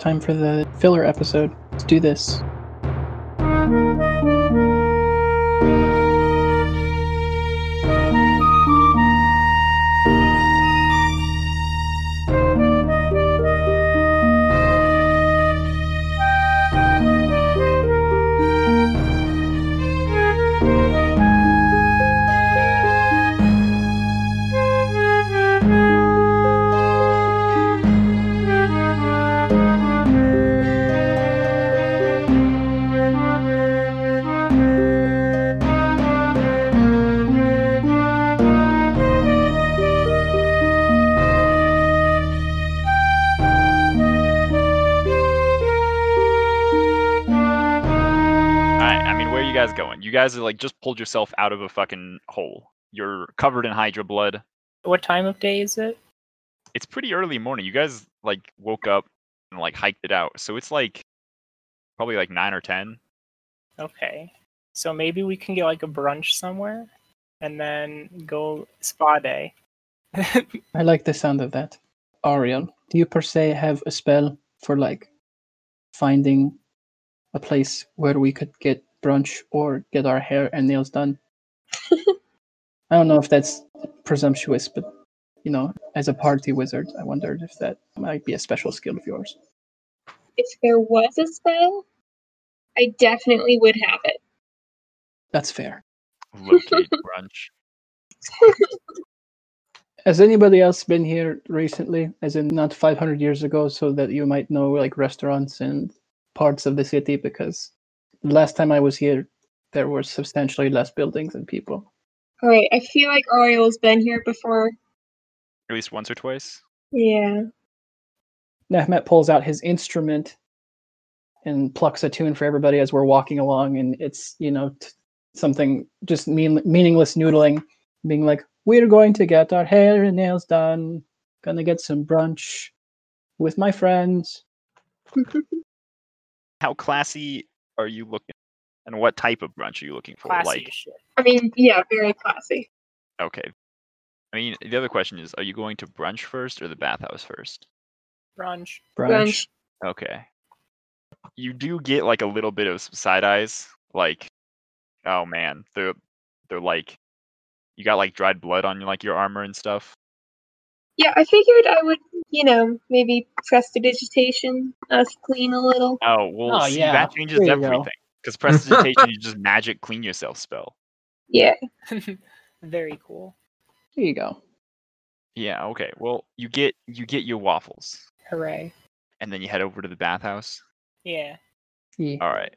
Time for the filler episode. Let's do this. You guys guys are like just pulled yourself out of a fucking hole. You're covered in Hydra blood. What time of day is it? It's pretty early morning. You guys like woke up and like hiked it out. So it's like probably like nine or ten. Okay. So maybe we can get like a brunch somewhere and then go spa day. I like the sound of that. Ariel, do you per se have a spell for like finding a place where we could get brunch or get our hair and nails done? I don't know if that's presumptuous, but you know, as a party wizard, I wondered if that might be a special skill of yours. If there was a spell, I definitely would have it. That's fair. Locate brunch. Has anybody else been here recently, as in not 500 years ago, so that you might know like restaurants and parts of the city? Because last time I was here, there were substantially less buildings and people. All right, I feel like Ariel's been here before. At least once or twice. Yeah. Nehmet pulls out his instrument and plucks a tune for everybody as we're walking along, and it's you know t- something just mean meaningless noodling, being like, "We're going to get our hair and nails done. Gonna get some brunch with my friends." How classy are you looking? And what type of brunch are you looking for? Classy Like, shit. I mean, yeah, very classy. okay. I mean, the other question is, are you going to brunch first or the bathhouse first? Brunch. Brunch. Brunch. Okay. You do get like a little bit of side eyes, like, oh man, they're they're like, you got like dried blood on like your armor and stuff. Yeah, I figured I would, you know, maybe prestidigitation us clean a little. Oh well, Oh, see yeah, that changes there you go. everything. Because prestidigitation, you just magic clean yourself spell. Yeah. Very cool. There you go. Yeah. Okay. Well, you get you get your waffles, Hooray. and then you head over to the bathhouse. Yeah. Yeah. All right.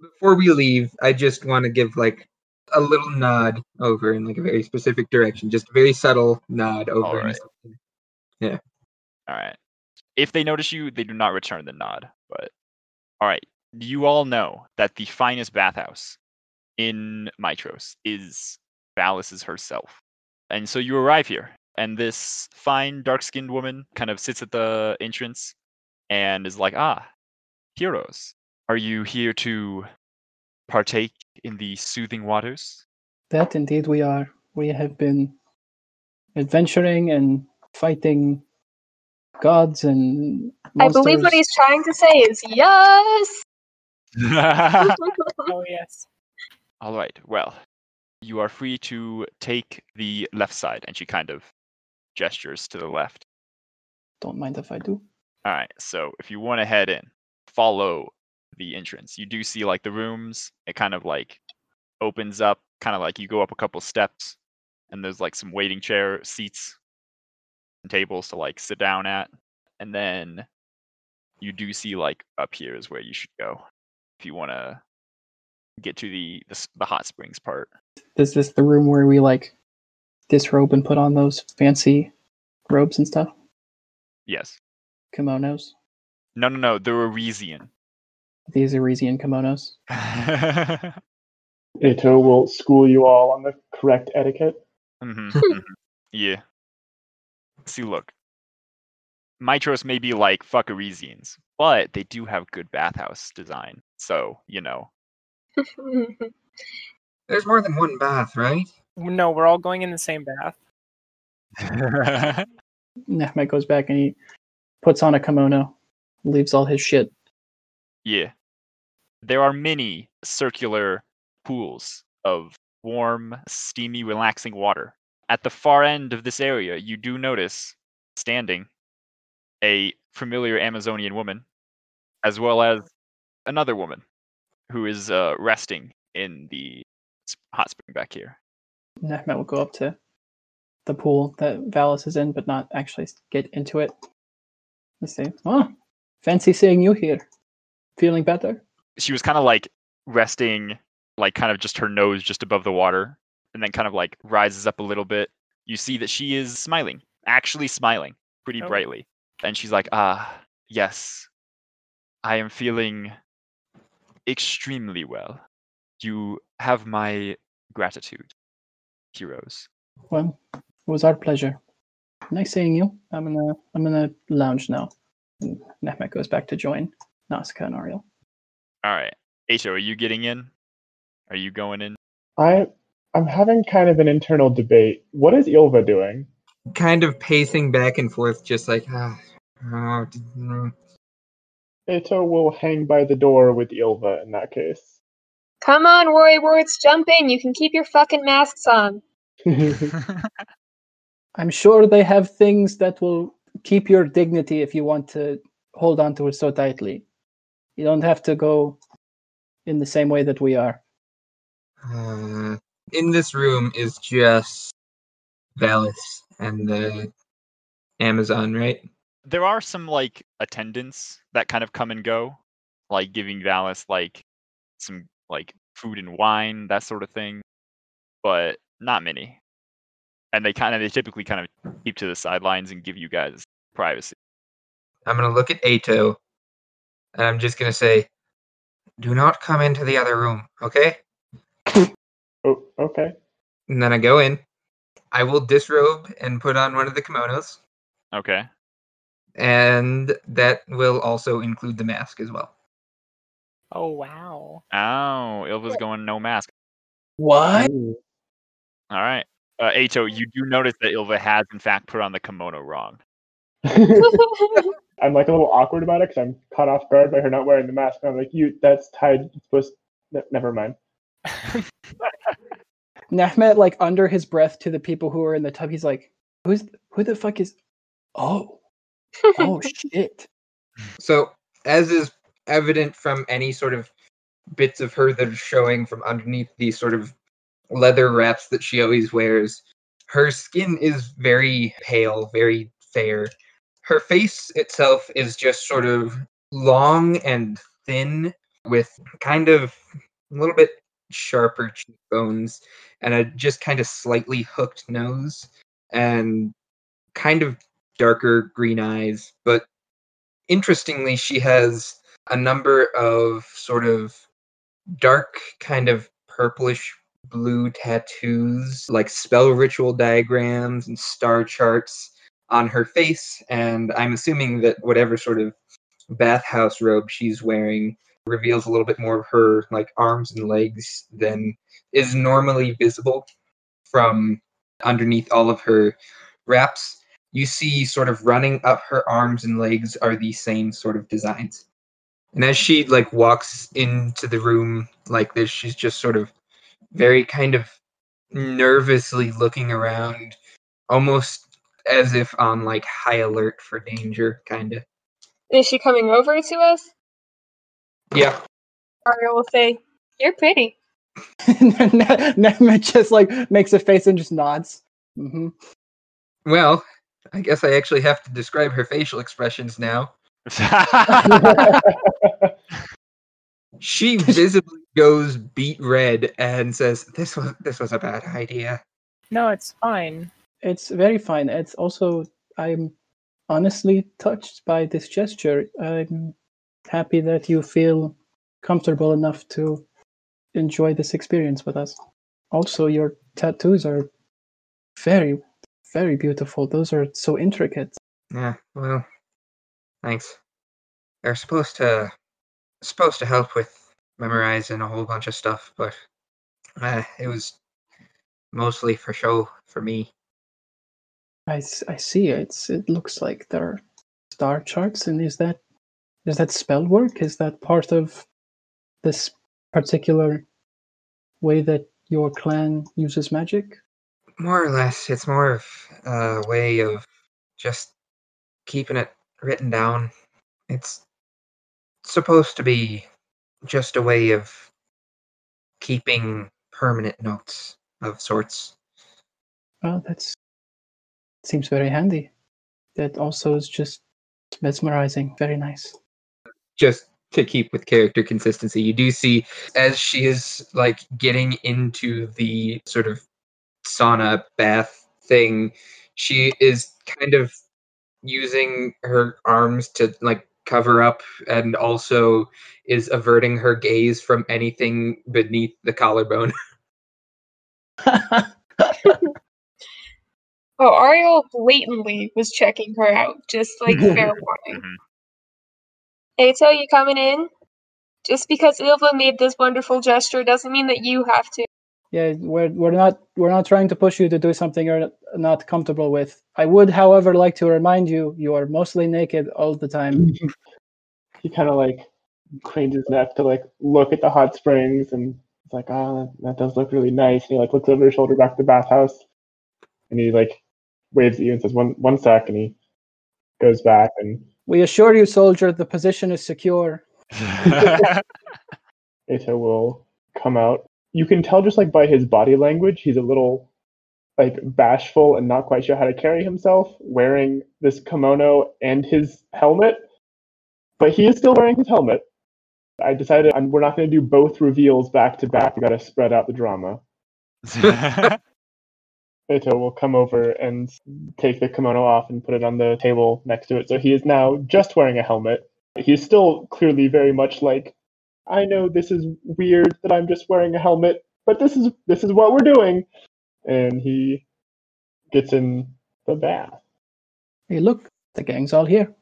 Before we leave, I just want to give like a little nod over in like a very specific direction, just a very subtle nod over. in a Alright. second. All right. If they notice you, they do not return the nod. But all right, you all know that the finest bathhouse in Mytros is Valis herself, and so you arrive here, and this fine, dark-skinned woman kind of sits at the entrance and is like, "Ah, heroes, are you here to partake in the soothing waters?" That indeed we are. We have been adventuring and fighting gods and monsters. I believe what he's trying to say is yes. Oh yes. All right. Well, you are free to take the left side, and she kind of gestures to the left. Don't mind if I do. All right. So if you want to head in, follow the entrance. You do see like the rooms. It kind of like opens up, kind of like you go up a couple steps, and there's like some waiting chair seats and tables to like sit down at, and then you do see like up here is where you should go if you want to get to the, the the hot springs part. Is this the room where we like disrobe and put on those fancy robes and stuff? Yes. Kimonos? No, no, no. They're. These Arisian kimonos. Eto will school you all on the correct etiquette. hmm hmm Yeah. See, look. Mytros may be like fuck Arisians, but they do have good bathhouse design. So, you know. There's more than one bath, right? No, we're all going in the same bath. Nehmet goes back and he puts on a kimono leaves all his shit. Yeah. There are many circular pools of warm, steamy, relaxing water. At the far end of this area, you do notice standing a familiar Amazonian woman, as well as another woman who is uh, resting in the hot spring back here. Nehmet will go up to the pool that Valis is in, but not actually get into it. Let's see. Oh, fancy seeing you here. Feeling better? She was kind of like resting, like kind of just her nose just above the water, and then kind of like rises up a little bit. You see that she is smiling, actually smiling pretty Oh. brightly. And she's like, ah, yes, I am feeling extremely well. You have my gratitude, heroes. Well, it was our pleasure. Nice seeing you. I'm gonna I'm gonna lounge now. And Nehmet goes back to join Nausicaa and Ariel. All right. Aisha, are you getting in? Are you going in? I I'm having kind of an internal debate. What is Ylva doing? Kind of pacing back and forth, just like, ah, oh, mm." Eto will hang by the door with Ylva in that case. Come on, Rory Words, jump in. You can keep your fucking masks on. I'm sure they have things that will keep your dignity if you want to hold on to it so tightly. You don't have to go in the same way that we are. Uh, in this room is just Valis and the Amazon, right? there are some like attendants that kind of come and go, like giving Valis like some like food and wine, that sort of thing, but not many. And they kind of they typically kind of keep to the sidelines and give you guys privacy. I'm gonna look at Eto, and I'm just gonna say, "Do not come into the other room, okay?" oh, okay. And then I go in. I will disrobe and put on one of the kimonos, Okay. and that will also include the mask as well. Oh wow. Oh, Ylva's going no mask. What? Ooh. All right. Uh, Eto, you do notice that Ylva has in fact put on the kimono wrong. I'm like a little awkward about it because I'm caught off guard by her not wearing the mask. And I'm like, you, that's tied. It's supposed. ne- never mind. Nehmet, like under his breath to the people who are in the tub, he's like, "Who's who the fuck is? Oh, oh shit!" So, as is evident from any sort of bits of her that are showing from underneath these sort of leather wraps that she always wears, her skin is very pale, very fair. Her face itself is just sort of long and thin, with kind of a little bit sharper cheekbones and a just kind of slightly hooked nose and kind of darker green eyes, but interestingly, she has a number of sort of dark, kind of purplish blue tattoos, like spell ritual diagrams and star charts on her face. And I'm assuming that whatever sort of bathhouse robe she's wearing reveals a little bit more of her like arms and legs than is normally visible from underneath all of her wraps you see sort of running up her arms and legs are the same sort of designs. And as she like walks into the room like this, she's just sort of very kind of nervously looking around, almost as if on like high alert for danger, kind of. Is she coming over to us? Yeah. Ariel will say, You're pretty. Nehmet just like makes a face and just nods. hmm Well, I guess I actually have to describe her facial expressions now. She visibly goes beat red and says, "This was this was a bad idea." No, it's fine. It's very fine. It's also I'm honestly touched by this gesture. I'm happy that you feel comfortable enough to enjoy this experience with us. Also, your tattoos are very, very beautiful. Those are so intricate. Yeah, well, thanks. They're supposed to supposed to help with memorizing a whole bunch of stuff, but uh, it was mostly for show for me. I, I see. It's it looks like there are star charts, and is that Does that spell work? Is that part of this particular way that your clan uses magic? More or less, it's more of a way of just keeping it written down. It's supposed to be just a way of keeping permanent notes of sorts. Well, that's seems very handy. That also is just mesmerizing. Very nice. just to keep with character consistency, you do see as she is like getting into the sort of sauna bath thing, she is kind of using her arms to like cover up and also is averting her gaze from anything beneath the collarbone. Oh, Ariel blatantly was checking her out, just like fair warning. Mhm. Eto, you coming in? Just because Ylva made this wonderful gesture doesn't mean that you have to. yeah, we're we're not we're not trying to push you to do something you're not comfortable with. I would, however, like to remind you you are mostly naked all the time. he kind of like cranes his neck to like look at the hot springs and it's like, oh, that, that does look really nice. And he like looks over his shoulder back to the bathhouse and he like waves at you and says, one, one sec. And he goes back and We assure you, soldier, the position is secure. Eto will come out. You can tell just like by his body language, he's a little like bashful and not quite sure how to carry himself wearing this kimono and his helmet. But he is still wearing his helmet. I decided I'm, we're not going to do both reveals back to back. We got to spread out the drama. Eto will come over and take the kimono off and put it on the table next to it. So he is now just wearing a helmet. He's still clearly very much like, I know this is weird that I'm just wearing a helmet, but this is this is what we're doing. And he gets in the bath. Hey, look, the gang's all here.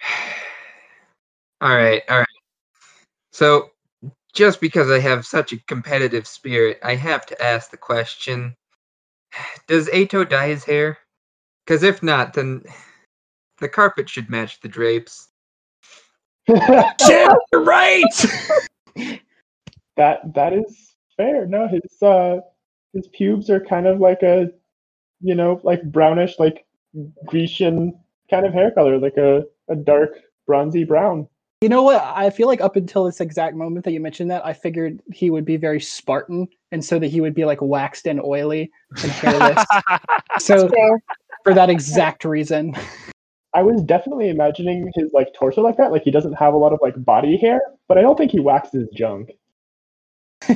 all right, all right. So, just because I have such a competitive spirit, I have to ask the question Does Eto dye his hair? Because if not, then the carpet should match the drapes. Yeah, right. that that is fair. No, his uh his pubes are kind of like a you know, like brownish, like Grecian kind of hair color, like a, a dark bronzy brown. You know what? I feel like up until this exact moment that you mentioned that, I figured he would be very Spartan, and so that he would be like waxed and oily and hairless. so for that exact reason, I was definitely imagining his like torso like that. Like he doesn't have a lot of like body hair, but I don't think he waxes junk.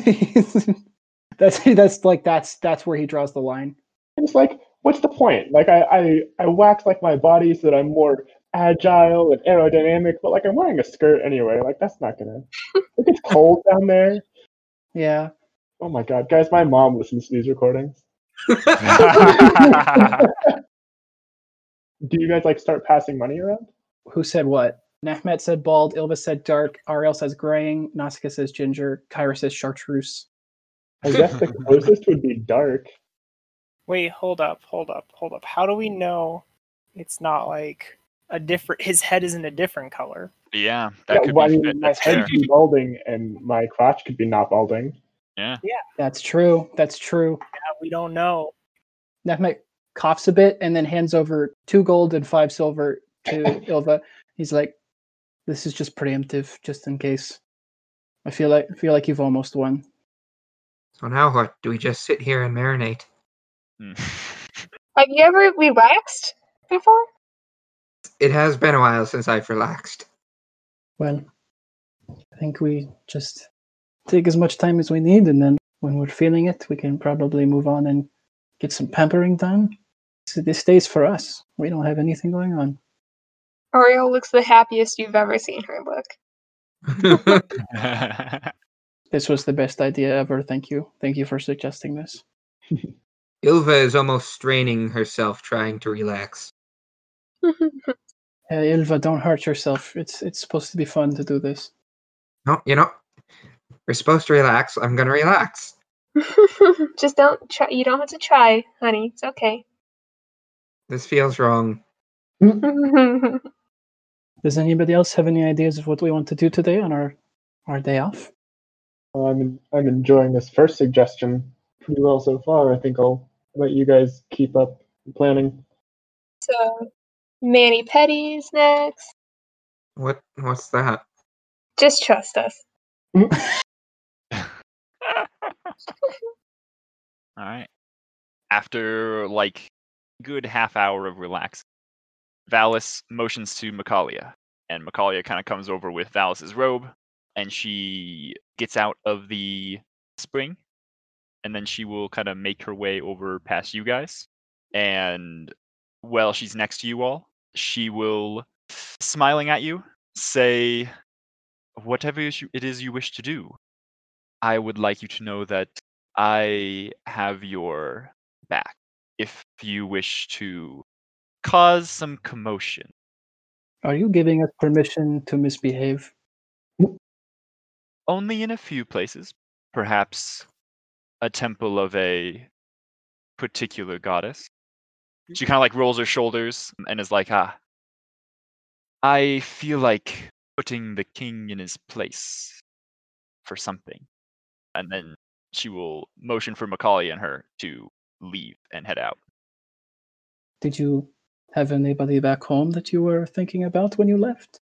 that's that's like that's that's where he draws the line. It's like, what's the point? Like I, I I wax like my body so that I'm more agile and aerodynamic, but like I'm wearing a skirt anyway. Like that's not gonna. It gets cold down there. Yeah. Oh my god, guys! My mom listens to these recordings. Do you guys like start passing money around? Who said what? Nehmet said bald, Ylva said dark, Ariel says graying, Nausicaa says ginger, Kyra says chartreuse. I guess the closest would be dark. Wait, hold up, hold up, hold up. How do we know it's not like a different? His head isn't a different color. yeah, that Yeah, could well, I be. mean, fit- my head fair. could be balding and my crotch could be not balding. Yeah. Yeah, that's true. That's true. Yeah, we don't know. Nehmet coughs a bit and then hands over two gold and five silver to Ylva. He's like, "This is just preemptive, just in case." I feel like I feel like you've almost won. So now what? Do we just sit here and marinate? Hmm. Have you ever relaxed before? It has been a while since I've relaxed. Well, I think we just take as much time as we need, and then when we're feeling it, we can probably move on and get some pampering done. So this stays for us. We don't have anything going on. Ariel looks the happiest you've ever seen her look. This was the best idea ever. Thank you. Thank you for suggesting this. Ylva is almost straining herself trying to relax. Uh, hey, Ylva, don't hurt yourself. It's it's supposed to be fun to do this. No, you know, we're supposed to relax. I'm gonna relax. Just don't try. You don't have to try, honey. It's okay. This feels wrong. Does anybody else have any ideas of what we want to do today on our our day off? Well, I'm I'm enjoying this first suggestion pretty well so far. I think I'll let you guys keep up planning. So, Manny Petty's next. What what's that? Just trust us. All right. After like a good half hour of relaxing, Valis motions to Macalia, and Macalia kind of comes over with Valis's robe, and she gets out of the spring, and then she will kind of make her way over past you guys, and while she's next to you all, she will, smiling at you, say, "Whatever it is you wish to do, I would like you to know that I have your back if you wish to cause some commotion. Are you giving us permission to misbehave? Only in a few places, perhaps a temple of a particular goddess. She kind of like rolls her shoulders and is like, ah, I feel like putting the king in his place for something. And then she will motion for Macaulay and her to leave and head out. Did you have anybody back home that you were thinking about when you left?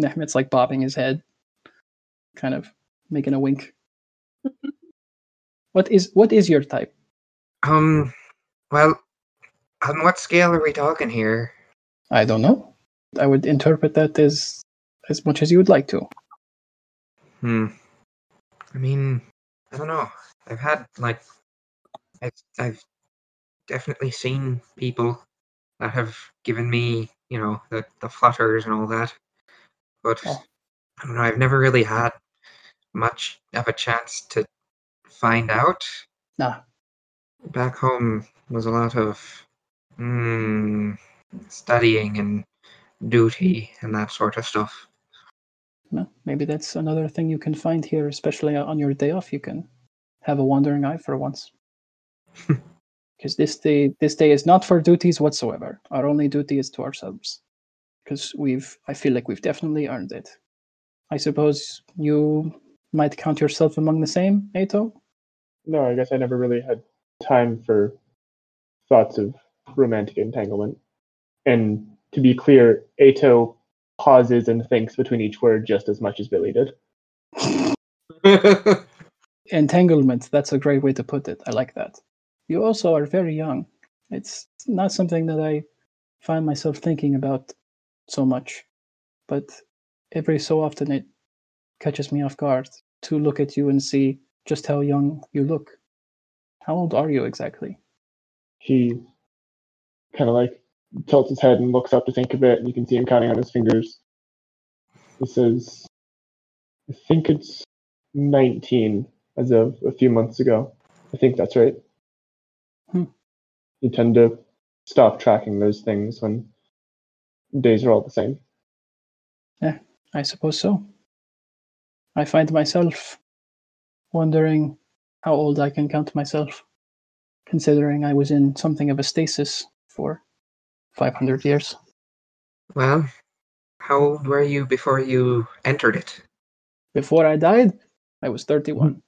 Nehmet's like bobbing his head, kind of making a wink. what is what is your type? Um, well, on what scale are we talking here? I don't know. I would interpret that as as much as you would like to. Hmm. I mean, I don't know. I've had like, I've I've definitely seen people that have given me, you know, the the flutters and all that, but Oh. I don't know. I've never really had much of a chance to find out. Nah, Back home was a lot of mm, studying and duty and that sort of stuff. no, maybe that's another thing you can find here, especially on your day off. You can have a wandering eye for once. Because this day, this day is not for duties whatsoever. Our only duty is to ourselves. Because we've, I feel like we've definitely earned it. I suppose you might count yourself among the same, Eto. No, I guess I never really had time for thoughts of romantic entanglement. And to be clear, Eto pauses and thinks between each word just as much as Billy did. Entanglement. That's a great way to put it. I like that. You also are very young. It's not something that I find myself thinking about so much, but every so often it catches me off guard to look at you and see just how young you look. How old are you exactly? He kind of like tilts his head and looks up to think a bit, and you can see him counting on his fingers. He says, I think it's 19 as of a few months ago. I think that's right. Hmm. You tend to stop tracking those things when days are all the same. Yeah, I suppose so. I find myself wondering how old I can count myself, considering I was in something of a stasis for 500 years. well, how old were you before you entered it? Before I died, I was 31.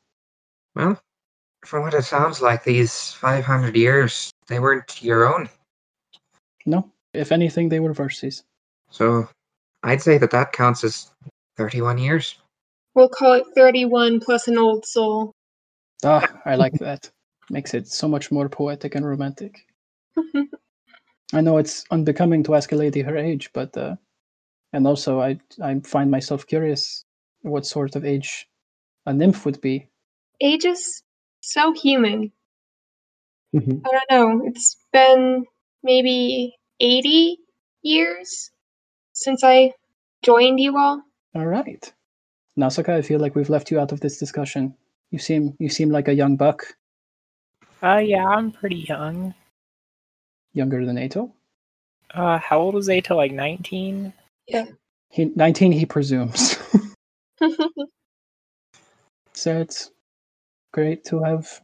Well, from what it sounds like, these 500 years, they weren't your own. No, if anything, they were Versi's. So I'd say that that counts as 31 years. We'll call it 31 plus an old soul. Ah, I like that. Makes it so much more poetic and romantic. I know it's unbecoming to ask a lady her age, but uh, and also I I find myself curious what sort of age a nymph would be. Age is so human. Mhm. I don't know. It's been maybe 80 years since I joined you all. All right, Nausicaa, I feel like we've left you out of this discussion. You seem you seem like a young buck, Uh, yeah, I'm pretty young. Younger than Eto. Uh, how old was Eto? Like 19? He nineteen, he presumes. so it's great to have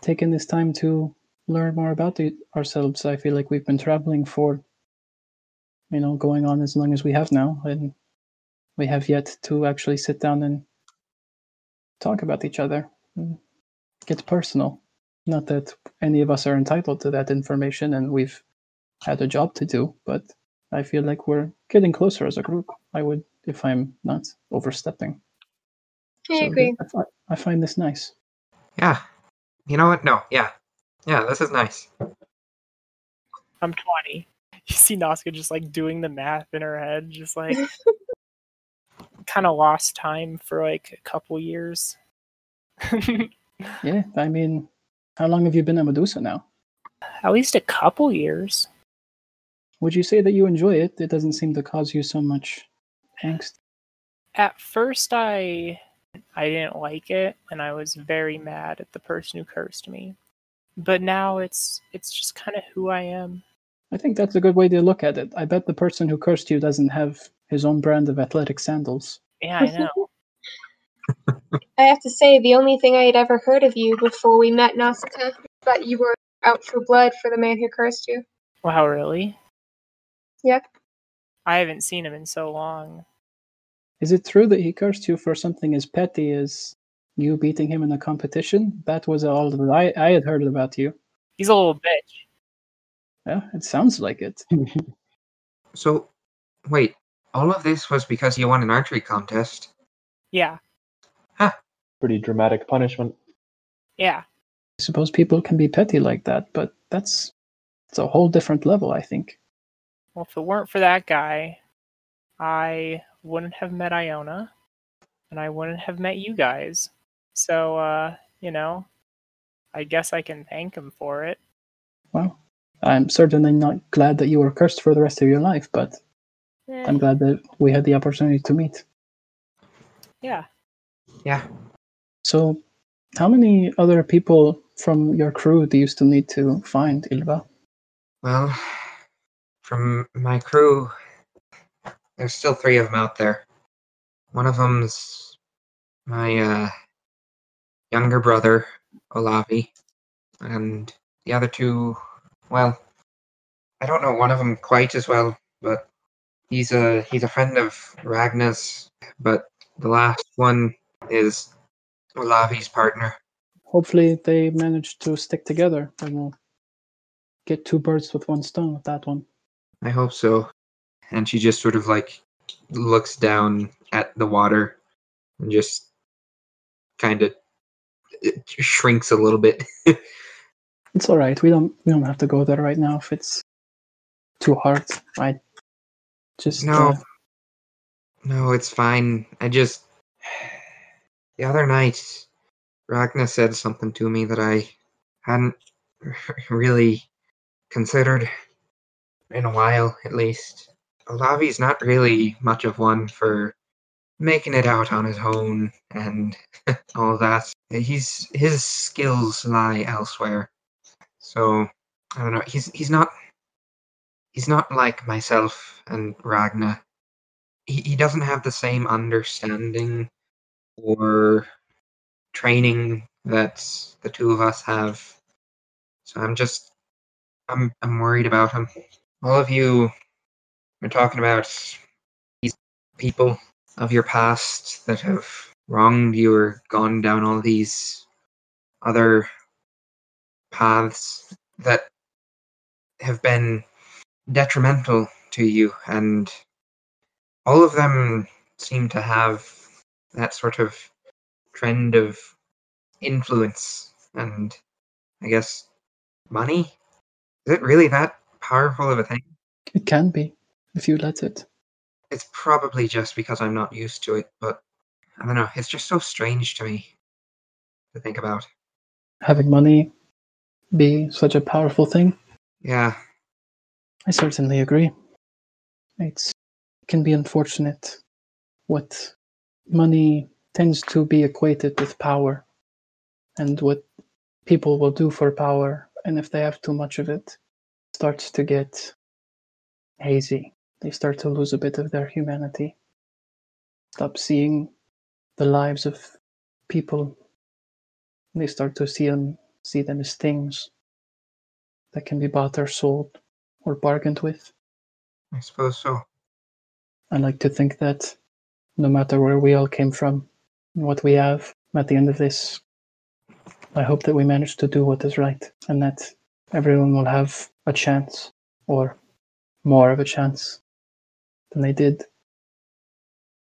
taken this time to learn more about the, ourselves. I feel like we've been traveling for you know, going on as long as we have now, and we have yet to actually sit down and talk about each other and get personal. Not that any of us are entitled to that information, and we've had a job to do, but I feel like we're getting closer as a group. I would, if I'm not overstepping. I So agree. I, fi- I find this nice. Yeah. You know what? No. Yeah. Yeah. This is nice. I'm 20. You see Nausicaa just like doing the math in her head, just like kind of lost time for like a couple years. Yeah, I mean, how long have you been a Medusa now? At least a couple years. Would you say that you enjoy it? It doesn't seem to cause you so much angst. At first, I I didn't like it, and I was very mad at the person who cursed me. But now it's it's just kind of who I am. I think that's a good way to look at it. I bet the person who cursed you doesn't have his own brand of athletic sandals. Yeah, I know. I have to say, the only thing I had ever heard of you before we met Nausicaa was that you were out for blood for the man who cursed you. wow, really? Yep. I haven't seen him in so long. Is it true that he cursed you for something as petty as you beating him in a competition? That was all that I, I had heard about you. He's a little bitch. Yeah, it sounds like it. So, wait. All of this was because you won an archery contest. Yeah, Pretty dramatic punishment. yeah. I suppose people can be petty like that, but that's it's a whole different level, I think. Well, if it weren't for that guy, I wouldn't have met Iona, and I wouldn't have met you guys. So, uh, you know, I guess I can thank him for it. Well, I'm certainly not glad that you were cursed for the rest of your life, but Eh, I'm glad that we had the opportunity to meet. yeah. Yeah. So, how many other people from your crew do you still need to find, Ylva? Well, from my crew, there's still three of them out there. One of them's my uh, younger brother, Olavi, and the other two, well, I don't know one of them quite as well, but he's a he's a friend of Ragnar's. But the last one is Olavi's partner. Hopefully, they manage to stick together, and we'll get two birds with one stone with that one. I hope so. And she just sort of like looks down at the water and just kind of shrinks a little bit. It's all right. We don't we don't have to go there right now if it's too hard. I just no, uh, no, it's fine. I just the other night, Ragna said something to me that I hadn't really considered in a while, at least. Olavi's not really much of one for making it out on his own and all that. He's his skills lie elsewhere. So I don't know. He's he's not he's not like myself and Ragna. He he doesn't have the same understanding or training that the two of us have. So I'm just I'm I'm worried about him. All of you are talking about these people of your past that have wronged you or gone down all these other paths that have been detrimental to you and all of them seem to have that sort of trend of influence and I guess money. Is it really that powerful of a thing? it can be if you let it. It's probably just because I'm not used to it, but I don't know. It's just so strange to me to think about. Having money be such a powerful thing. Yeah, I certainly agree. It's it can be unfortunate what money tends to be equated with power and what people will do for power and if they have too much of it starts to get hazy. They start to lose a bit of their humanity. Stop seeing the lives of people. They start to see them see them as things that can be bought or sold or bargained with. I suppose so. I like to think that no matter where we all came from and what we have at the end of this, I hope that we manage to do what is right and that everyone will have a chance or more of a chance than they did.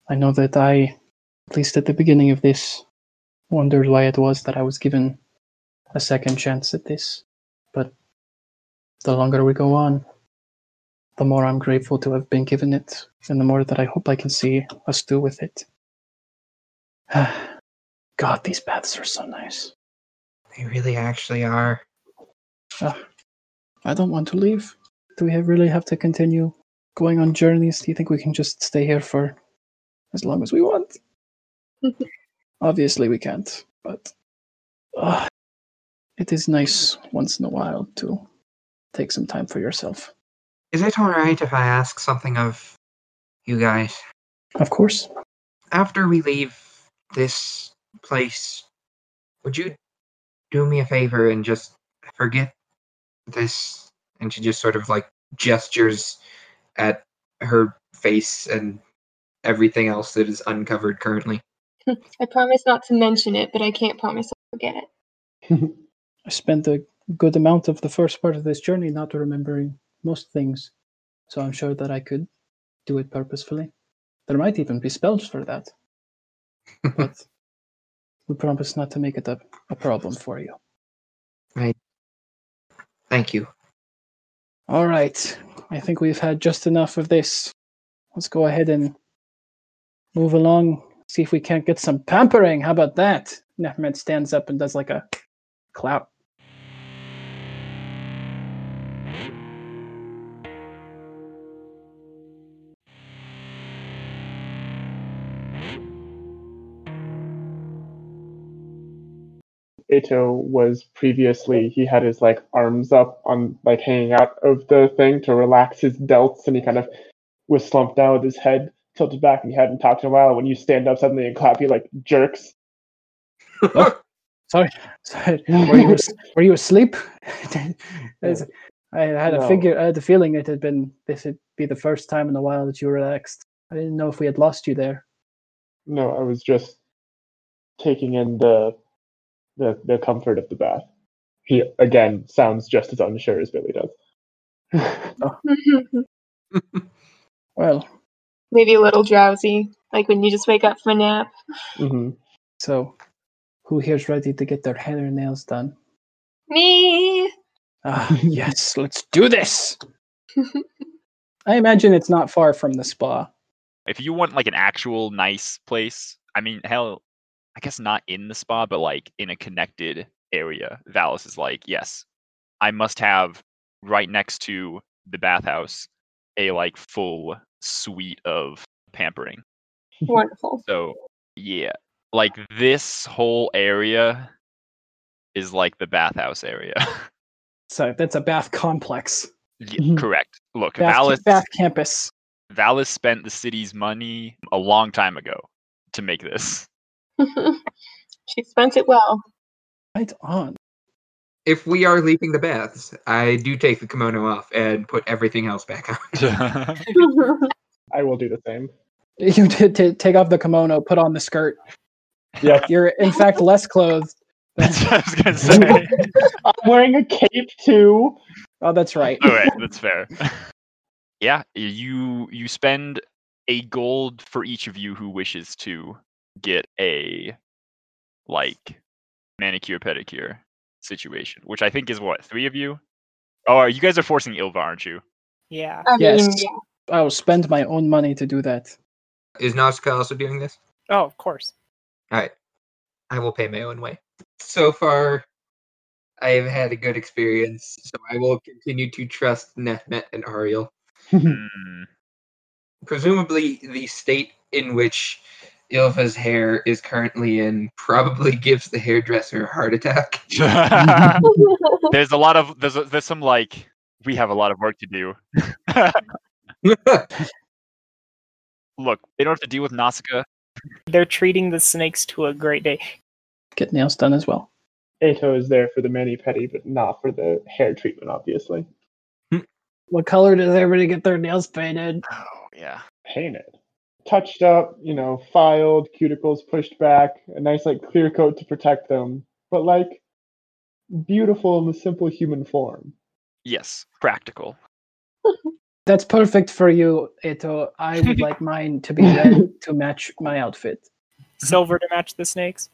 I know that I, at least at the beginning of this, wondered why it was that I was given a second chance at this. But the longer we go on, the more I'm grateful to have been given it, and the more that I hope I can see us do with it. God, these baths are so nice. They really actually are. I don't want to leave. Do we really have to continue going on journeys? Do you think we can just stay here for as long as we want? Obviously, we can't, but uh, it is nice once in a while to take some time for yourself. Is it alright if I ask something of you guys? Of course. After we leave this place, would you do me a favor and just forget this? And she just sort of like gestures at her face and everything else that is uncovered currently. I promise not to mention it, but I can't promise I'll forget it. I spent a good amount of the first part of this journey not remembering most things, so I'm sure that I could do it purposefully. There might even be spells for that, but we promise not to make it a, a problem for you. Right. Thank you. All right, I think we've had just enough of this. Let's go ahead and move along, see if we can't get some pampering. How about that? Nehmet stands up and does like a clap. Eto was previously he had his like arms up on like hanging out of the thing to relax his delts and he kind of was slumped down with his head tilted back and he hadn't talked in a while. When you stand up suddenly and clap, he like jerks. Oh, sorry, sorry. Were you were you asleep? I had a No. figure. I had the feeling it had been. This would be the first time in a while that you were relaxed. I didn't know if we had lost you there. No, I was just taking in the the the comfort of the bath. He again sounds just as unsure as Billy does. Well, Maybe a little drowsy, like when you just wake up from a nap. hmm so who here's ready to get their hair and nails done? Me. Ah, yes, let's do this. I imagine it's not far from the spa. If you want like an actual nice place, I mean, hell, I guess not in the spa, but like in a connected area. Valis is like, yes, I must have right next to the bathhouse a like full suite of pampering. Wonderful. So yeah, like this whole area is like the bathhouse area. So that's a bath complex. Yeah, mm-hmm. correct. Look, Bath, Valis bath campus. Valis spent the city's money a long time ago to make this. she spent it well. Right on. If we are leaving the baths, I do take the kimono off and put everything else back on. I will do the same. You did t- take off the kimono, put on the skirt. Yeah, You're in fact less clothed. That's what I was gonna say. I'm wearing a cape too. Oh, that's right. All right, that's fair. yeah, you you spend a gold for each of you who wishes to get a like manicure pedicure situation, which I think is what three of you. Oh, you guys are forcing Ylva, aren't you? Yeah. I mean, Yes. yeah. I will spend my own money to do that. Is Nausicaa also doing this? Oh, of course. All right. I will pay my own way. So far, I have had a good experience, so I will continue to trust Nehmet and Ariel. Hmm. Presumably, the state in which Ylva's hair is currently in probably gives the hairdresser a heart attack. there's a lot of there's a, there's some like we have a lot of work to do. Look, they don't have to deal with Nausicaa. They're treating the snakes to a great day. Get nails done as well. Eto is there for the mani pedi, but not for the hair treatment, obviously. What color does everybody get their nails painted? Oh yeah. Painted. Touched up, you know, filed, cuticles pushed back, a nice like clear coat to protect them, but like beautiful in the simple human form. Yes. Practical. That's perfect for you, Eto. I would like mine to be red to match my outfit. Silver to match the snakes.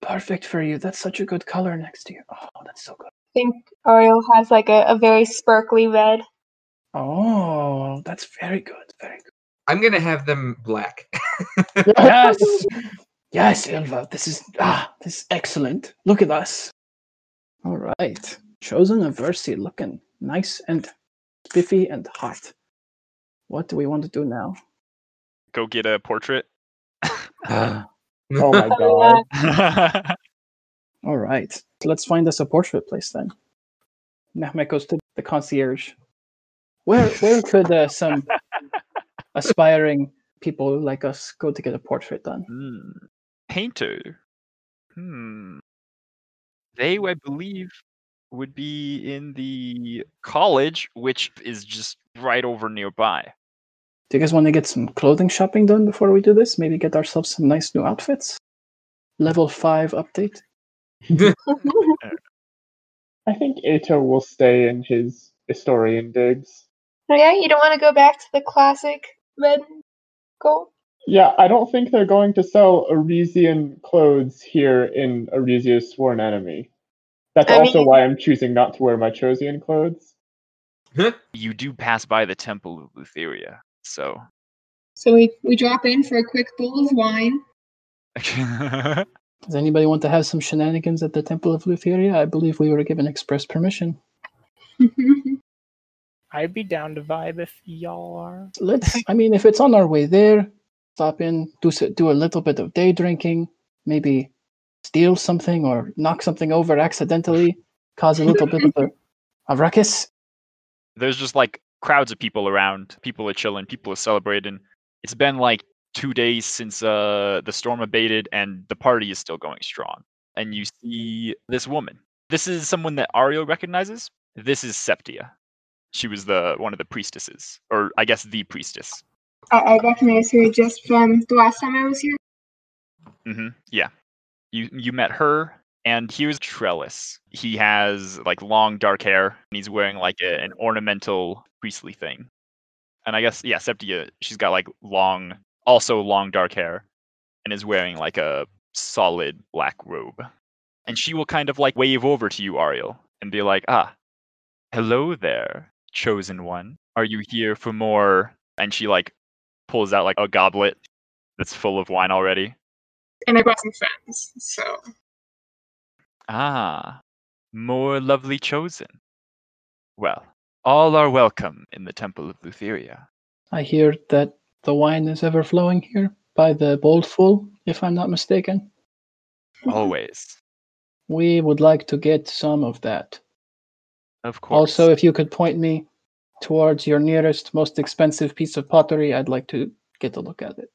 Perfect for you. That's such a good color next to you. Oh, that's so good. I think Ariel has like a, a very sparkly red. Oh, that's very good. Very good. I'm gonna have them black. Yes, yes, Ylva. This is ah, this is excellent. Look at us. All right, chosen a Versi looking nice and spiffy and hot. What do we want to do now? Go get a portrait. Ah, Oh my god. All right, so let's find us a portrait place then. Nehmet goes to the concierge. Where where could uh, some aspiring people like us go to get a portrait done? Hmm. Painter. Hmm. They, I believe, would be in the college, which is just right over nearby. Do you guys want to get some clothing shopping done before we do this? Maybe get ourselves some nice new outfits? Level 5 update? I think Eto will stay in his historian digs. Oh yeah, you don't want to go back to the classic red and gold? Yeah, I don't think they're going to sell Arisian clothes here in Arisia's sworn enemy. That's I also mean- why I'm choosing not to wear my Chosian clothes. You do pass by the Temple of Lutheria, so. So we, we drop in for a quick bowl of wine. Does anybody want to have some shenanigans at the Temple of Lutheria? I believe we were given express permission. I'd be down to vibe if y'all are. Let's, I mean, if it's on our way there, stop in, do, do a little bit of day drinking, maybe steal something or knock something over accidentally, cause a little bit of a, a ruckus. There's just like crowds of people around. People are chilling. People are celebrating. It's been like two days since uh, the storm abated, and the party is still going strong. And you see this woman. This is someone that Ariel recognizes. This is Septia. She was the one of the priestesses, or I guess the priestess. I, I recognize her just from the last time I was here. hmm Yeah. You you met her, and here's Trellis. He has like long dark hair, and he's wearing like a, an ornamental priestly thing. And I guess yeah, Septia, she's got like long, also long dark hair, and is wearing like a solid black robe. And she will kind of like wave over to you, Ariel, and be like, "Ah, hello there, chosen one. Are you here for more?" And she like pulls out like a goblet that's full of wine already. And I brought some friends, so. Ah, more lovely chosen. Well, all are welcome in the Temple of Lutheria. I hear that the wine is ever flowing here by the bowlful, if I'm not mistaken. Always. We would like to get some of that. Of course. Also, if you could point me towards your nearest, most expensive piece of pottery, I'd like to get a look at it.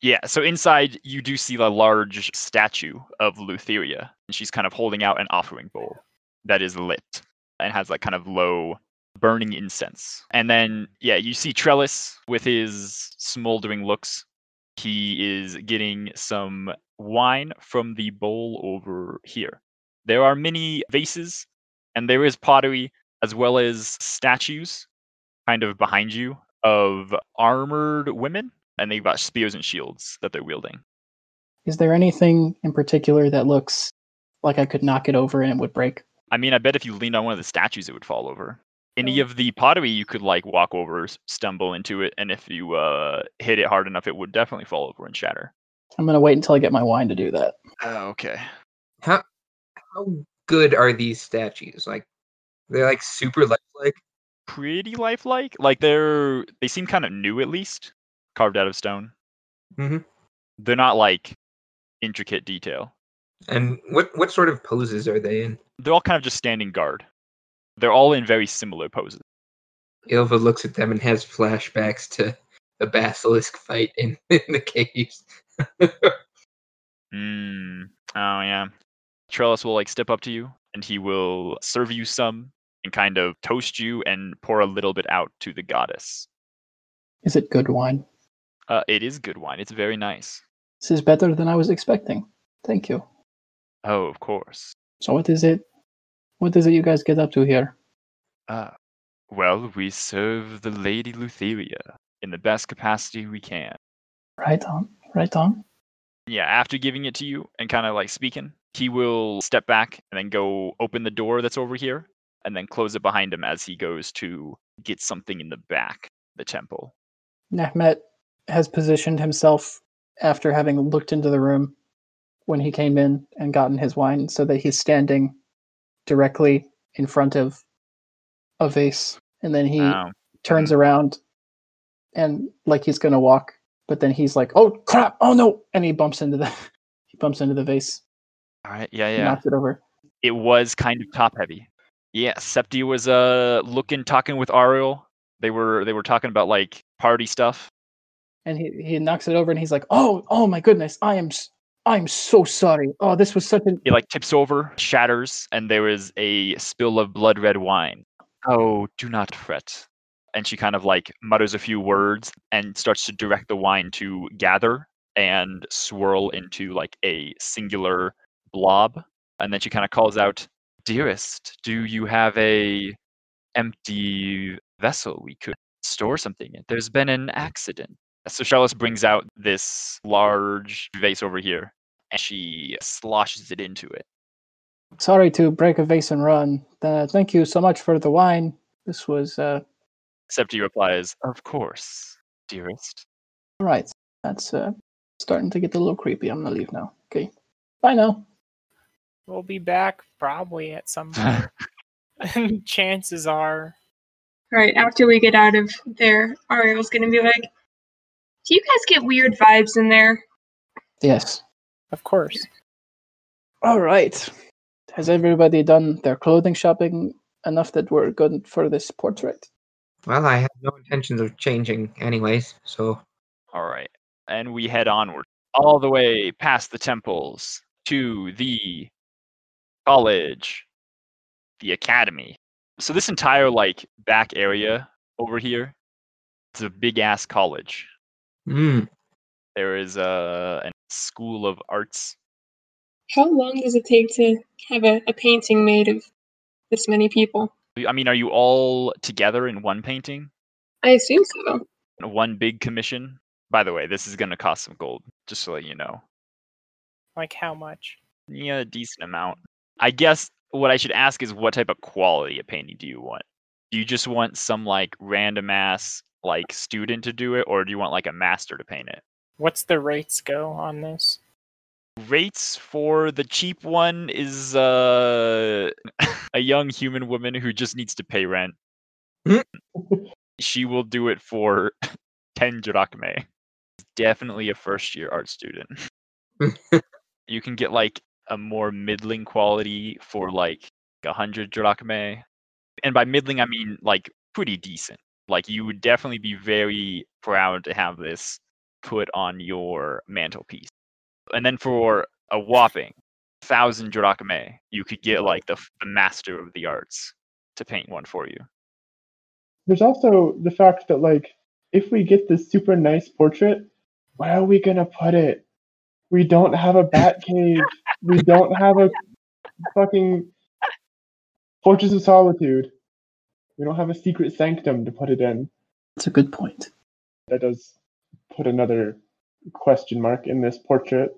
Yeah, so inside you do see a large statue of Lutheria, and she's kind of holding out an offering bowl that is lit and has like kind of low burning incense. And then yeah, you see Trellis with his smoldering looks. He is getting some wine from the bowl over here. There are many vases and there is pottery as well as statues kind of behind you of armored women and they've got spears and shields that they're wielding. Is there anything in particular that looks like I could knock it over and it would break? I mean, I bet if you leaned on one of the statues, it would fall over. Any Oh. of the pottery, you could like walk over, stumble into it, and if you uh, hit it hard enough, it would definitely fall over and shatter. I'm gonna wait until I get my wine to do that. Oh, okay. How how good are these statues? Like they're like super lifelike. Pretty lifelike. Like they're they seem kind of new at least, carved out of stone. Mhm. They're not like intricate detail. And what what sort of poses are they in? They're all kind of just standing guard. They're all in very similar poses. Ylva looks at them and has flashbacks to the basilisk fight in, in the caves. Mm. Oh yeah. Trellis will like step up to you and he will serve you some and kind of toast you and pour a little bit out to the goddess. Is it good wine? Uh, it is good wine. It's very nice. This is better than I was expecting. Thank you. Oh, of course. So what is it? What is it you guys get up to here? Uh, well, we serve the Lady Lutheria in the best capacity we can. Right on. Right on. Yeah, after giving it to you and kind of like speaking, he will step back and then go open the door that's over here and then close it behind him as he goes to get something in the back of the temple. Nehmet has positioned himself after having looked into the room when he came in and gotten his wine so that he's standing directly in front of a vase. And then he Um, turns around and like he's gonna walk but then he's like oh crap oh no and he bumps into the he bumps into the vase all right, yeah, yeah. knocks it over It was kind of top heavy. Yeah, Septi was uh looking talking with Ariel. They were they were talking about like party stuff. and he, he knocks it over and he's like oh oh my goodness i am I'm so sorry oh this was such an It like tips over, shatters, and there is a spill of blood red wine. Oh, do not fret. And she kind of like mutters a few words and starts to direct the wine to gather and swirl into like a singular blob. And then she kind of calls out, Dearest, do you have a empty vessel we could store something in? There's been an accident. So Charlotte brings out this large vase over here and she sloshes it into it. sorry to break a vase and run uh, thank you so much for the wine this was uh Septi replies, Of course, dearest. all right that's uh starting to get a little creepy i'm gonna leave now okay bye now We'll be back probably at some point. Chances are. Right after we get out of there, Ariel's gonna be like, "Do you guys get weird vibes in there?" yes Of course. all right has everybody done their clothing shopping enough that we're good for this portrait Well, I have no intentions of changing, anyways. So All right. And we head onward all the way past the temples to the college, the academy. So this entire like back area over here, it's a big ass college. Hmm. There is a, a school of arts. How long does it take to have a, a painting made of this many people? I mean, are you all together in one painting? I assume so. One big commission? By the way, this is going to cost some gold, just to let you know. Like how much? Yeah, a decent amount. I guess what I should ask is what type of quality of painting do you want? Do you just want some like random ass like student to do it, or do you want like a master to paint it? What's the rates go on this? Rates for the cheap one is uh, a young human woman who just needs to pay rent. She will do it for 10 drachmae. Definitely a first year art student. you can get like a more middling quality for like a hundred drachmae. And by middling I mean like pretty decent. Like you would definitely be very proud to have this put on your mantelpiece. And then for a whopping thousand drachmae, you could get like the, the master of the arts to paint one for you. There's also the fact that like if we get this super nice portrait, where are we gonna put it? We don't have a bat cave. we don't have a fucking Fortress of Solitude. We don't have a secret sanctum to put it in. that's a good point That does put another question mark in this portrait.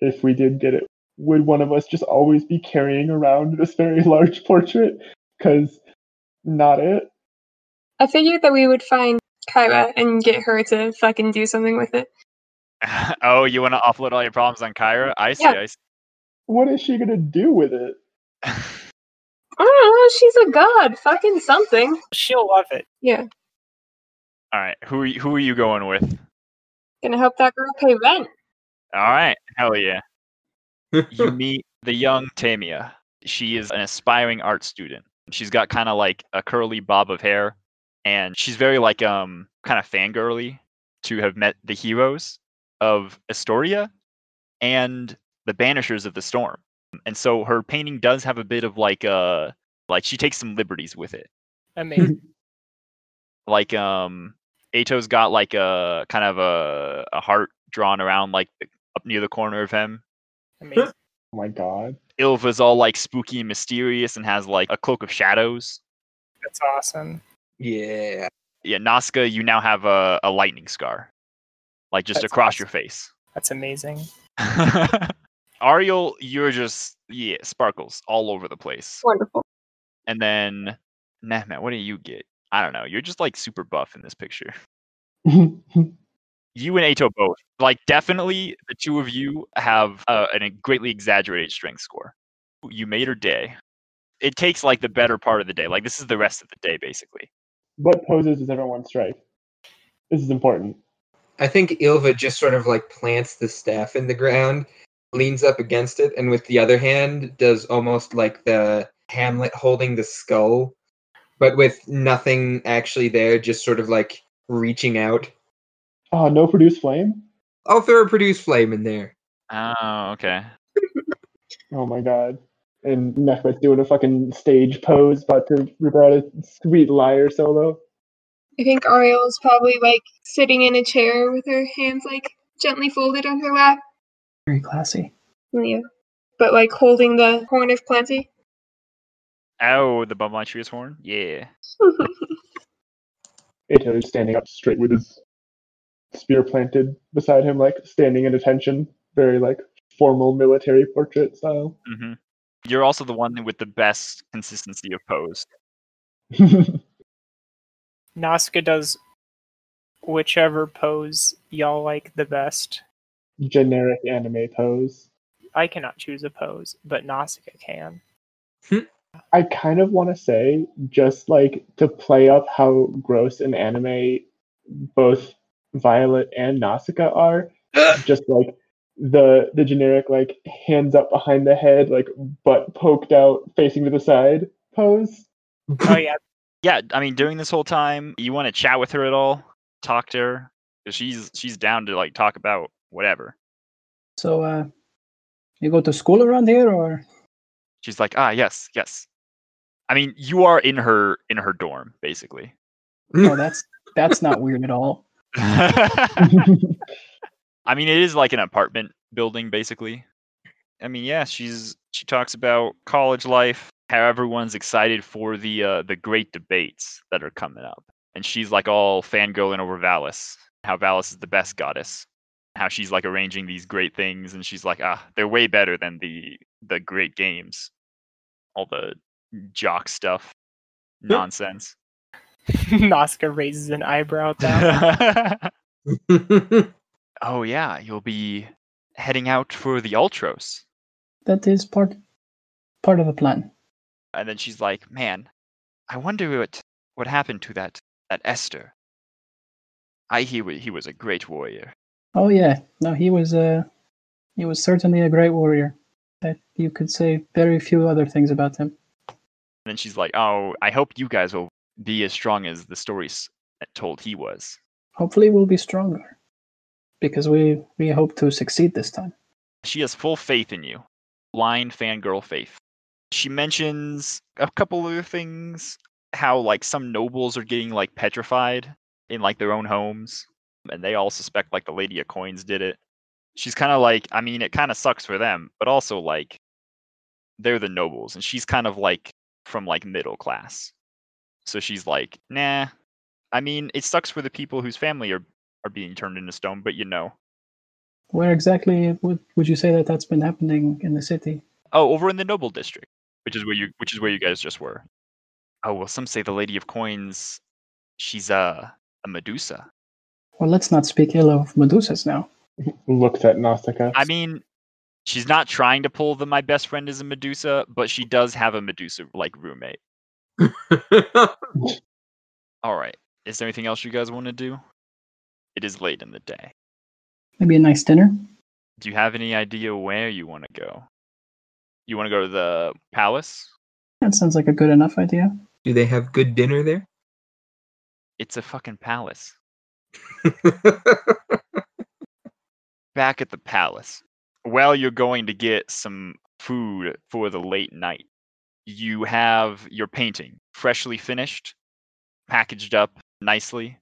If we did get it, would one of us just always be carrying around this very large portrait? Because not it. I figured that we would find Kyra and get her to fucking do something with it. oh, you want to offload all your problems on Kyra? I see. Yeah. I see. What is she gonna do with it? I don't know. She's a god. Fucking something. She'll love it. Yeah. all right. Who are you, who are you going with? Gonna help that girl pay rent. All right. Hell yeah. you meet the young Tamia. She is an aspiring art student. She's got kind of like a curly bob of hair, and she's very like um kind of fangirly to have met the heroes of Estoria and the Banishers of the Storm. And so her painting does have a bit of like a Like she takes some liberties with it. Amazing. Like um Eto's got like a kind of a, a heart drawn around like up near the corner of him. Amazing. Oh my god. Ylva's all like spooky and mysterious and has like a cloak of shadows. That's awesome. yeah. Yeah, Nazca, you now have a, a lightning scar. Like just That's across awesome. your face. That's amazing. Ariel, you're just yeah, sparkles all over the place. Wonderful. And then Nehmet, what do you get? I don't know. You're just like super buff in this picture. You and Eto both. Like definitely the two of you have uh, an, a greatly exaggerated strength score. You made her day. It takes like the better part of the day. Like this is the rest of the day basically. what poses does everyone strike? This is important. I think Ylva just sort of like plants the staff in the ground, leans up against it, and with the other hand does almost like the Hamlet holding the skull, but with nothing actually there, just sort of like reaching out. Oh, no produce flame? I'll throw a produce flame in there. Oh, okay. Oh my god. And Nehmet's doing a fucking stage pose, about to rip out a sweet lyre solo. I think Ariel is probably like sitting in a chair with her hands like gently folded on her lap. Very classy. Yeah. But like holding the horn of plenty. Oh, the Bumlatrius horn? Yeah. Eto is standing up straight with his spear planted beside him, like standing at attention. Very like formal military portrait style. hmm You're also the one with the best consistency of pose. Nasca does whichever pose y'all like the best. Generic anime pose. I cannot choose a pose, but Nasca can. I kind of want to say, just like to play up how gross an anime both Violet and Nausicaa are, just like the the generic like hands up behind the head, like butt poked out, facing to the side pose. Oh yeah, Yeah, I mean, during this whole time, you want to chat with her at all? Talk to her? 'Cause she's she's down to like talk about whatever. So, uh, you go to school around here, or She's like, ah, yes, yes. I mean, you are in her in her dorm, basically. oh, that's that's not weird at all. I mean, it is like an apartment building, basically. I mean, yeah, she's she talks about college life, how everyone's excited for the uh, the great debates that are coming up, and she's like all fangirling over Valis, how Valis is the best goddess, how she's like arranging these great things, and she's like, ah, they're way better than the the great games, all the jock stuff, nonsense. Nazca raises an eyebrow at that. oh yeah, you'll be heading out for the Ultros. That is part part of the plan. And then she's like, "Man, I wonder what what happened to that that Esther. I hear he was a great warrior. Oh yeah, no, he was uh, he was certainly a great warrior. That you could say very few other things about him. And then she's like, "Oh, I hope you guys will be as strong as the stories told he was." Hopefully, we'll be stronger because we we hope to succeed this time. She has full faith in you, blind fangirl faith. She mentions a couple other things, how like some nobles are getting like petrified in like their own homes, and they all suspect like the Lady of Coins did it. She's kind of like, I mean, it kind of sucks for them, but also like they're the nobles, and she's kind of like from like middle class. So she's like, nah. I mean, it sucks for the people whose family are are being turned into stone, but you know. Where exactly would would you say that that's been happening in the city? Oh, over in the noble district, which is where you which is where you guys just were. Oh well, some say the Lady of Coins, she's a a Medusa. Well, let's not speak ill of Medusas now. Looks at Nausicaa. I mean, she's not trying to pull the my best friend is a Medusa, but she does have a Medusa like roommate. All right. Is there anything else you guys want to do? It is late in the day. Maybe a nice dinner. Do you have any idea where you want to go? You want to go to the palace? That sounds like a good enough idea. Do they have good dinner there? It's a fucking palace. Back at the palace. Well, you're going to get some food for the late night. you have your painting freshly finished, packaged up nicely.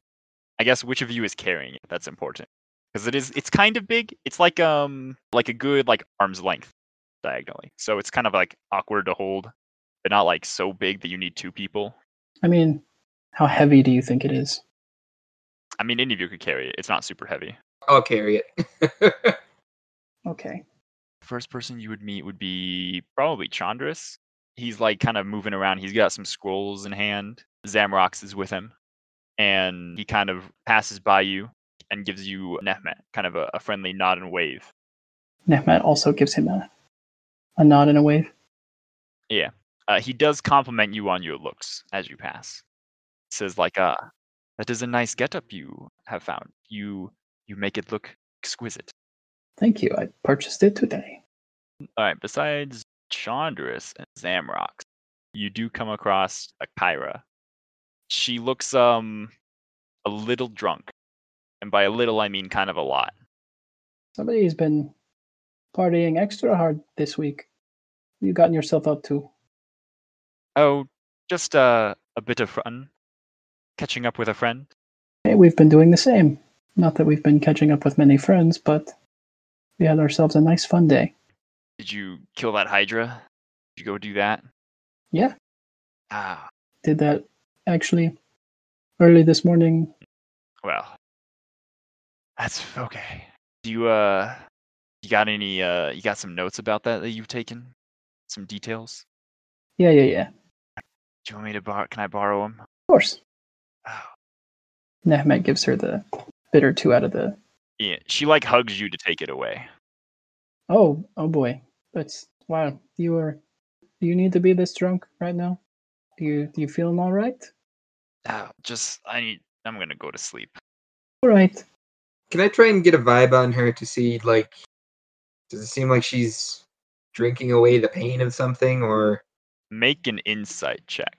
I guess which of you is carrying it? That's important because it is. It's kind of big. It's like um like a good like arm's length diagonally. So it's kind of like awkward to hold, but not like so big that you need two people. I mean, how heavy do you think it is? I mean, any of you could carry it. It's not super heavy. I'll carry it. Okay. First person you would meet would be probably Chandris. He's like kind of moving around. He's got some scrolls in hand. Zamrox is with him, and he kind of passes by you and gives you Nehmet kind of a, a friendly nod and wave. Nehmet also gives him a, a nod and a wave. Yeah. Uh, he does compliment you on your looks as you pass. Says like, "Uh, that is a nice getup you have found. You you make it look exquisite." Thank you. I purchased it today. All right. Besides Chandris and Zamrox, you do come across a Kyra. She looks um a little drunk, and by a little I mean kind of a lot. Somebody's been partying extra hard this week. What you gotten yourself up to? Oh, just uh, a bit of fun, catching up with a friend. Hey, we've been doing the same. Not that we've been catching up with many friends, but we had ourselves a nice fun day. Did you kill that Hydra? Did you go do that? Yeah, Ah, did that actually early this morning. well, that's okay. Do you uh, you got any uh, you got some notes about that that you've taken? Some details? Yeah, yeah, yeah. Do you want me to borrow? Can I borrow them? Of course. Oh, Nehmet gives her the bit or two out of the. yeah. She like hugs you to take it away. Oh, oh boy. That's wow. You are. Do you need to be this drunk right now? Do you do you feeling all right? Oh, just I need. I'm gonna go to sleep. All right. Can I try and get a vibe on her to see, like, does it seem like she's drinking away the pain of something, or Make an insight check.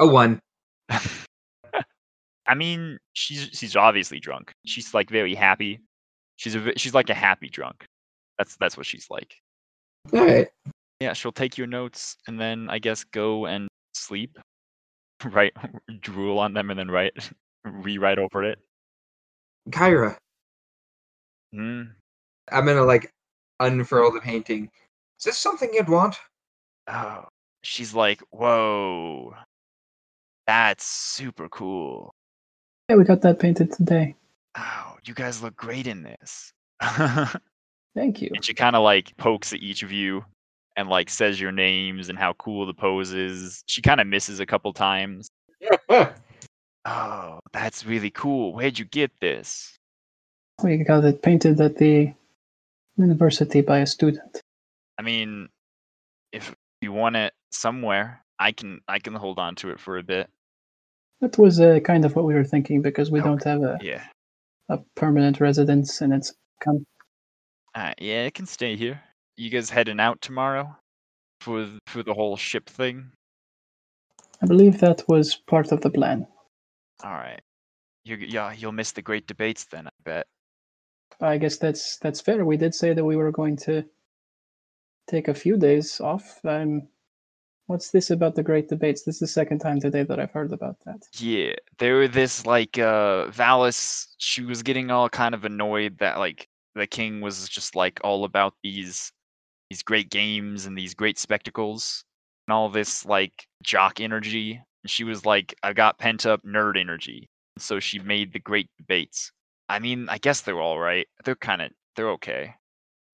a one? I mean, she's she's obviously drunk. She's like very happy. She's a she's like a happy drunk. That's that's what she's like. All right. Yeah, she'll take your notes and then I guess go and sleep. Write drool on them and then write rewrite over it. Kyra, Hmm. I'm gonna like unfurl the painting. Is this something you'd want? Oh, she's like, whoa, that's super cool. Yeah, we got that painted today. Wow, you guys look great in this. Thank you. and she kind of like pokes at each of you and like says your names and how cool the pose is. She kind of misses a couple times. Oh, that's really cool. Where'd you get this? We got it painted at the university by a student. I mean, if you want it somewhere, I can I can hold on to it for a bit. That was uh, kind of what we were thinking because we Okay. don't have a, Yeah. a permanent residence and it's come. Uh, yeah, it can stay here. You guys heading out tomorrow for th- for the whole ship thing? I believe that was part of the plan. All right. You yeah, you'll miss the great debates then, I bet. I guess that's that's fair. We did say that we were going to take a few days off. Um, what's this about the great debates? This is the second time today that I've heard about that. Yeah, there were this like uh Valis, she was getting all kind of annoyed that like the king was just like all about these these great games and these great spectacles and all this like jock energy. And she was like, I got pent up nerd energy. And so she made the great debates. I mean, I guess they're all right. They're kind of they're okay.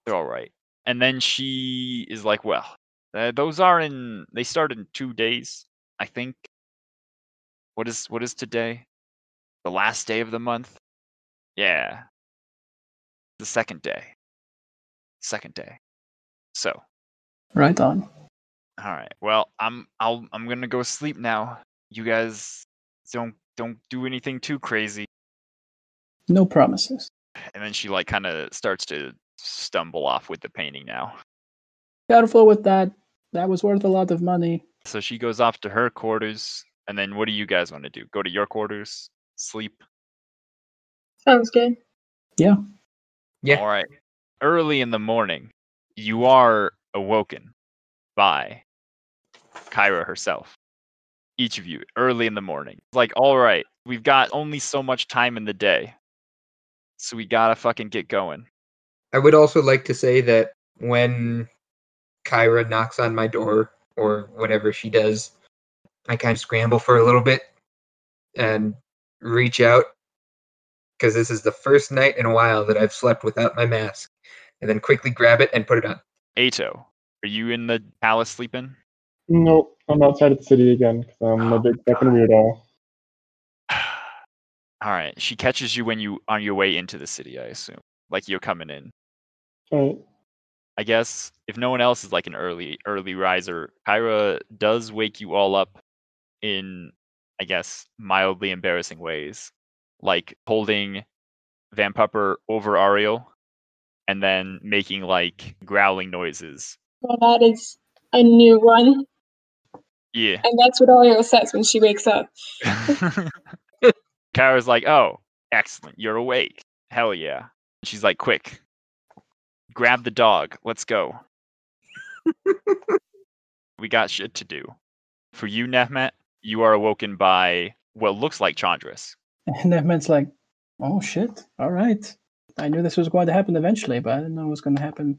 They're all right. And then she is like, well, uh, those are in they start in 2 days, I think. What is what is today? The last day of the month? Yeah. The second day. Second day. So, Right on. all right. Well, I'm I'll I'm going to go sleep now. You guys don't don't do anything too crazy. No promises. And then she like kind of starts to stumble off with the painting now. Careful with that. That was worth a lot of money. So she goes off to her quarters and then what do you guys want to do? Go to your quarters? Sleep? Sounds good. Yeah. Yeah. All right. Early in the morning, you are awoken by Kyra herself. Each of you, early in the morning. Like, all right, we've got only so much time in the day. So we gotta fucking get going. I would also like to say that when Kyra knocks on my door or whatever she does, I kind of scramble for a little bit and reach out because this is the first night in a while that I've slept without my mask, and then quickly grab it and put it on. Eto, are you in the palace sleeping? Nope, I'm outside of the city again because I'm Oh, a big fucking God. weirdo. All right. She catches you when you on your way into the city, I assume. Like you're coming in. Alright. I guess if no one else is like an early early riser, Kyra does wake you all up in I guess mildly embarrassing ways. Like holding Van Pupper over Ariel and then making like growling noises. Well, that is a new one. Yeah. And that's what Ariel says when she wakes up. Kyra's like, "Oh, excellent. You're awake. Hell yeah." She's like, "Quick. Grab the dog. Let's go." we got shit to do. For you, Nehmet, you are awoken by what looks like Chandras. And Nehmet's like, oh shit, all right. I knew this was going to happen eventually, but I didn't know it was going to happen.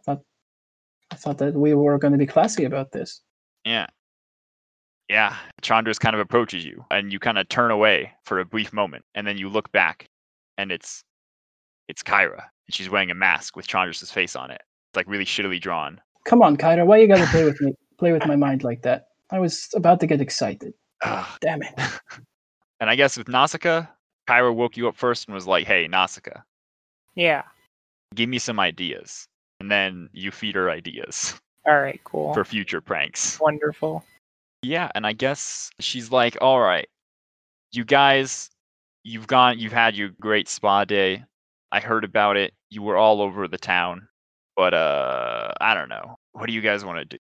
I thought, I thought that we were going to be classy about this. Yeah. Yeah. Chandras kind of approaches you and you kind of turn away for a brief moment and then you look back and it's it's Kyra. And she's wearing a mask with Chandra's face on it. It's like really shittily drawn. Come on, Kyra, why you got to play with me, play with my mind like that? I was about to get excited. Ugh. Damn it. And I guess with Nausicaa, Kyra woke you up first and was like, hey, Nausicaa, Yeah. give me some ideas. And then you feed her ideas All right. Cool. for future pranks. Wonderful. Yeah, and I guess she's like, all right, you guys, you've gone, you've had your great spa day. I heard about it. You were all over the town. But uh I don't know. What do you guys want to do?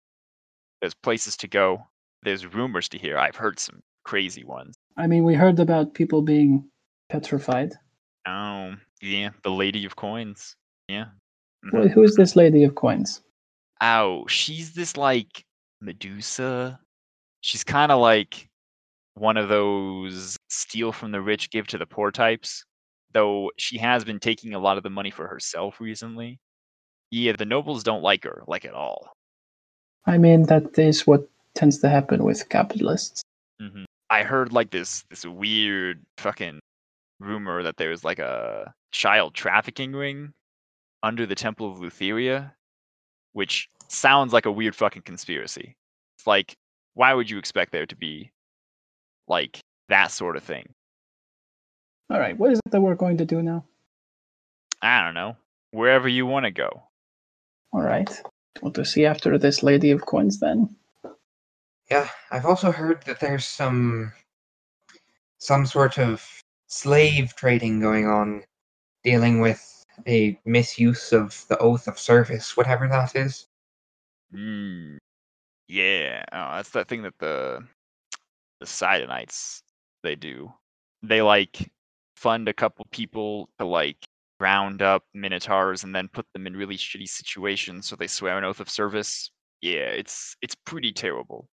There's places to go. There's rumors to hear. I've heard some crazy ones. I mean, we heard about people being petrified. Oh, yeah, the Lady of Coins. Yeah. Well, Who is this lady of coins? Oh, she's this like Medusa. She's kind of like one of those steal from the rich, give to the poor types. Though she has been taking a lot of the money for herself recently. Yeah, the nobles don't like her, like at all. I mean, that is what tends to happen with capitalists. Mm-hmm. I heard like this this weird fucking rumor that there was like a child trafficking ring under the Temple of Lutheria, which sounds like a weird fucking conspiracy. It's like, why would you expect there to be like that sort of thing? All right, what is it that we're going to do now? I don't know. Wherever you want to go. All right, want to see after this lady of coins then? Yeah, I've also heard that there's some some sort of slave trading going on, dealing with a misuse of the oath of service, whatever that is. Mm. Yeah. Oh, that's that thing that the the Sidonites they do. They like fund a couple people to like round up minotaurs and then put them in really shitty situations so they swear an oath of service. Yeah, it's it's pretty terrible.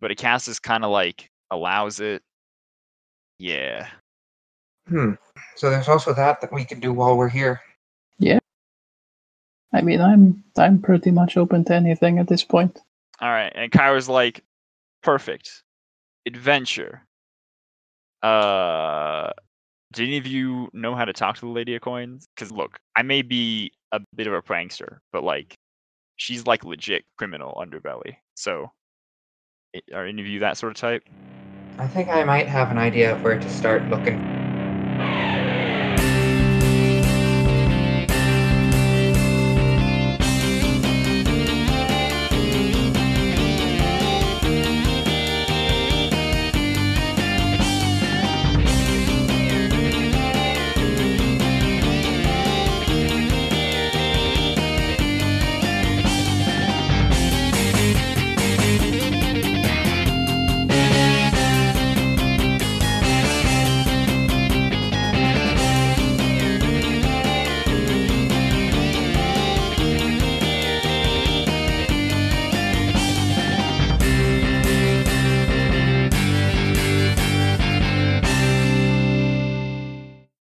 But Acastus kind of like allows it. Yeah. Hmm. So there's also that that we can do while we're here. Yeah. I mean, I'm I'm pretty much open to anything at this point. All right, and Kyra's like, perfect, adventure. Uh, do any of you know how to talk to the Lady of Coins? Because look, I may be a bit of a prankster, but like, she's like legit criminal underbelly. So, eh, are any of you that sort of type? I think I might have an idea of where to start looking.